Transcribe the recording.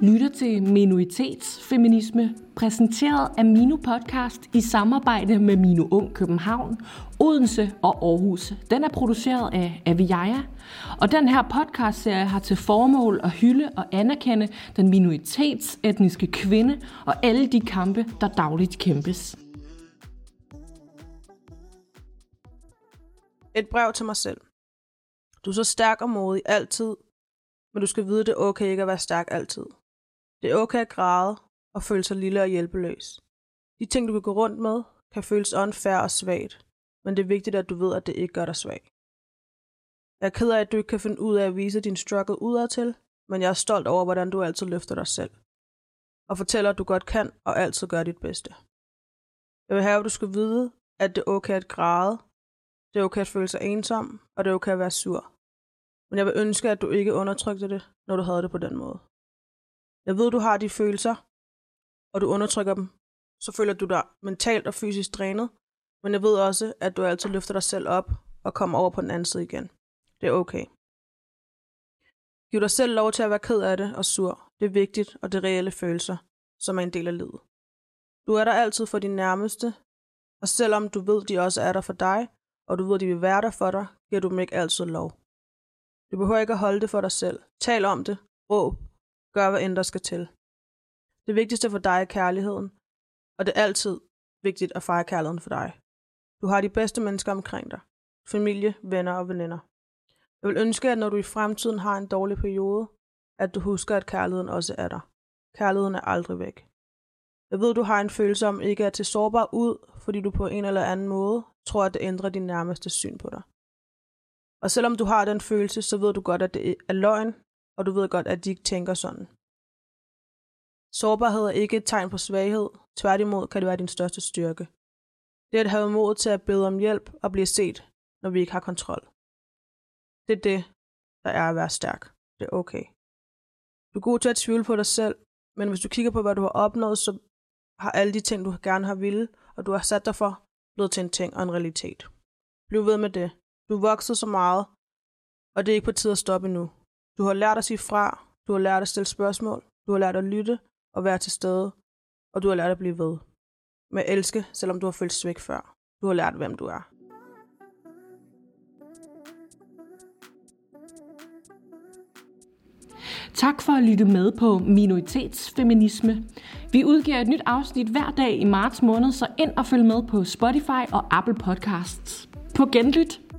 lytter til Minoritetsfeminisme, præsenteret af Mino Podcast i samarbejde med Mino Ung København, Odense og Aarhus. Den er produceret af Aviaja, og den her podcastserie har til formål at hylde og anerkende den minoritetsetniske kvinde og alle de kampe, der dagligt kæmpes. Et brev til mig selv. Du er så stærk og modig altid, men du skal vide, det er okay ikke at være stærk altid. Det er okay at græde og føle sig lille og hjælpeløs. De ting, du kan gå rundt med, kan føles unfair og svagt, men det er vigtigt, at du ved, at det ikke gør dig svag. Jeg er ked af, at du ikke kan finde ud af at vise din struggle udadtil, men jeg er stolt over, hvordan du altid løfter dig selv. Og fortæller, at du godt kan og altid gør dit bedste. Jeg vil have, at du skal vide, at det er okay at græde, det er okay at føle sig ensom, og det er okay at være sur. Men jeg vil ønske, at du ikke undertrykte det, når du havde det på den måde. Jeg ved, du har de følelser, og du undertrykker dem. Så føler du dig mentalt og fysisk drænet, men jeg ved også, at du altid løfter dig selv op og kommer over på den anden side igen. Det er okay. Giv dig selv lov til at være ked af det og sur. Det er vigtigt, og det er reelle følelser, som er en del af livet. Du er der altid for din nærmeste, og selvom du ved, de også er der for dig, og du ved, de vil være der for dig, giver du dem ikke altid lov. Du behøver ikke at holde det for dig selv. Tal om det. Råb. Gør, hvad end der skal til. Det vigtigste for dig er kærligheden, og det er altid vigtigt at fejre kærligheden for dig. Du har de bedste mennesker omkring dig. Familie, venner og veninder. Jeg vil ønske, at når du i fremtiden har en dårlig periode, at du husker, at kærligheden også er der. Kærligheden er aldrig væk. Jeg ved, du har en følelse om ikke at til sårbar ud, fordi du på en eller anden måde tror, at det ændrer din nærmeste syn på dig. Og selvom du har den følelse, så ved du godt, at det er løgn, og du ved godt, at de ikke tænker sådan. Sårbarhed er ikke et tegn på svaghed, tværtimod kan det være din største styrke. Det er at have mod til at bede om hjælp og blive set, når vi ikke har kontrol. Det er det, der er at være stærk. Det er okay. Du er god til at tvivle på dig selv, men hvis du kigger på, hvad du har opnået, så har alle de ting, du gerne har ville, og du har sat dig for, blevet til en ting og en realitet. Bliv ved med det. Du er vokset så meget, og det er ikke på tide at stoppe nu. Du har lært at sige fra, du har lært at stille spørgsmål, du har lært at lytte og være til stede, og du har lært at blive ved. Med at elske, selvom du har følt svigt før. Du har lært, hvem du er. Tak for at lytte med på Minoritetsfeminisme. Vi udgiver et nyt afsnit hver dag i marts måned, så ind og følg med på Spotify og Apple Podcasts. På genlyt!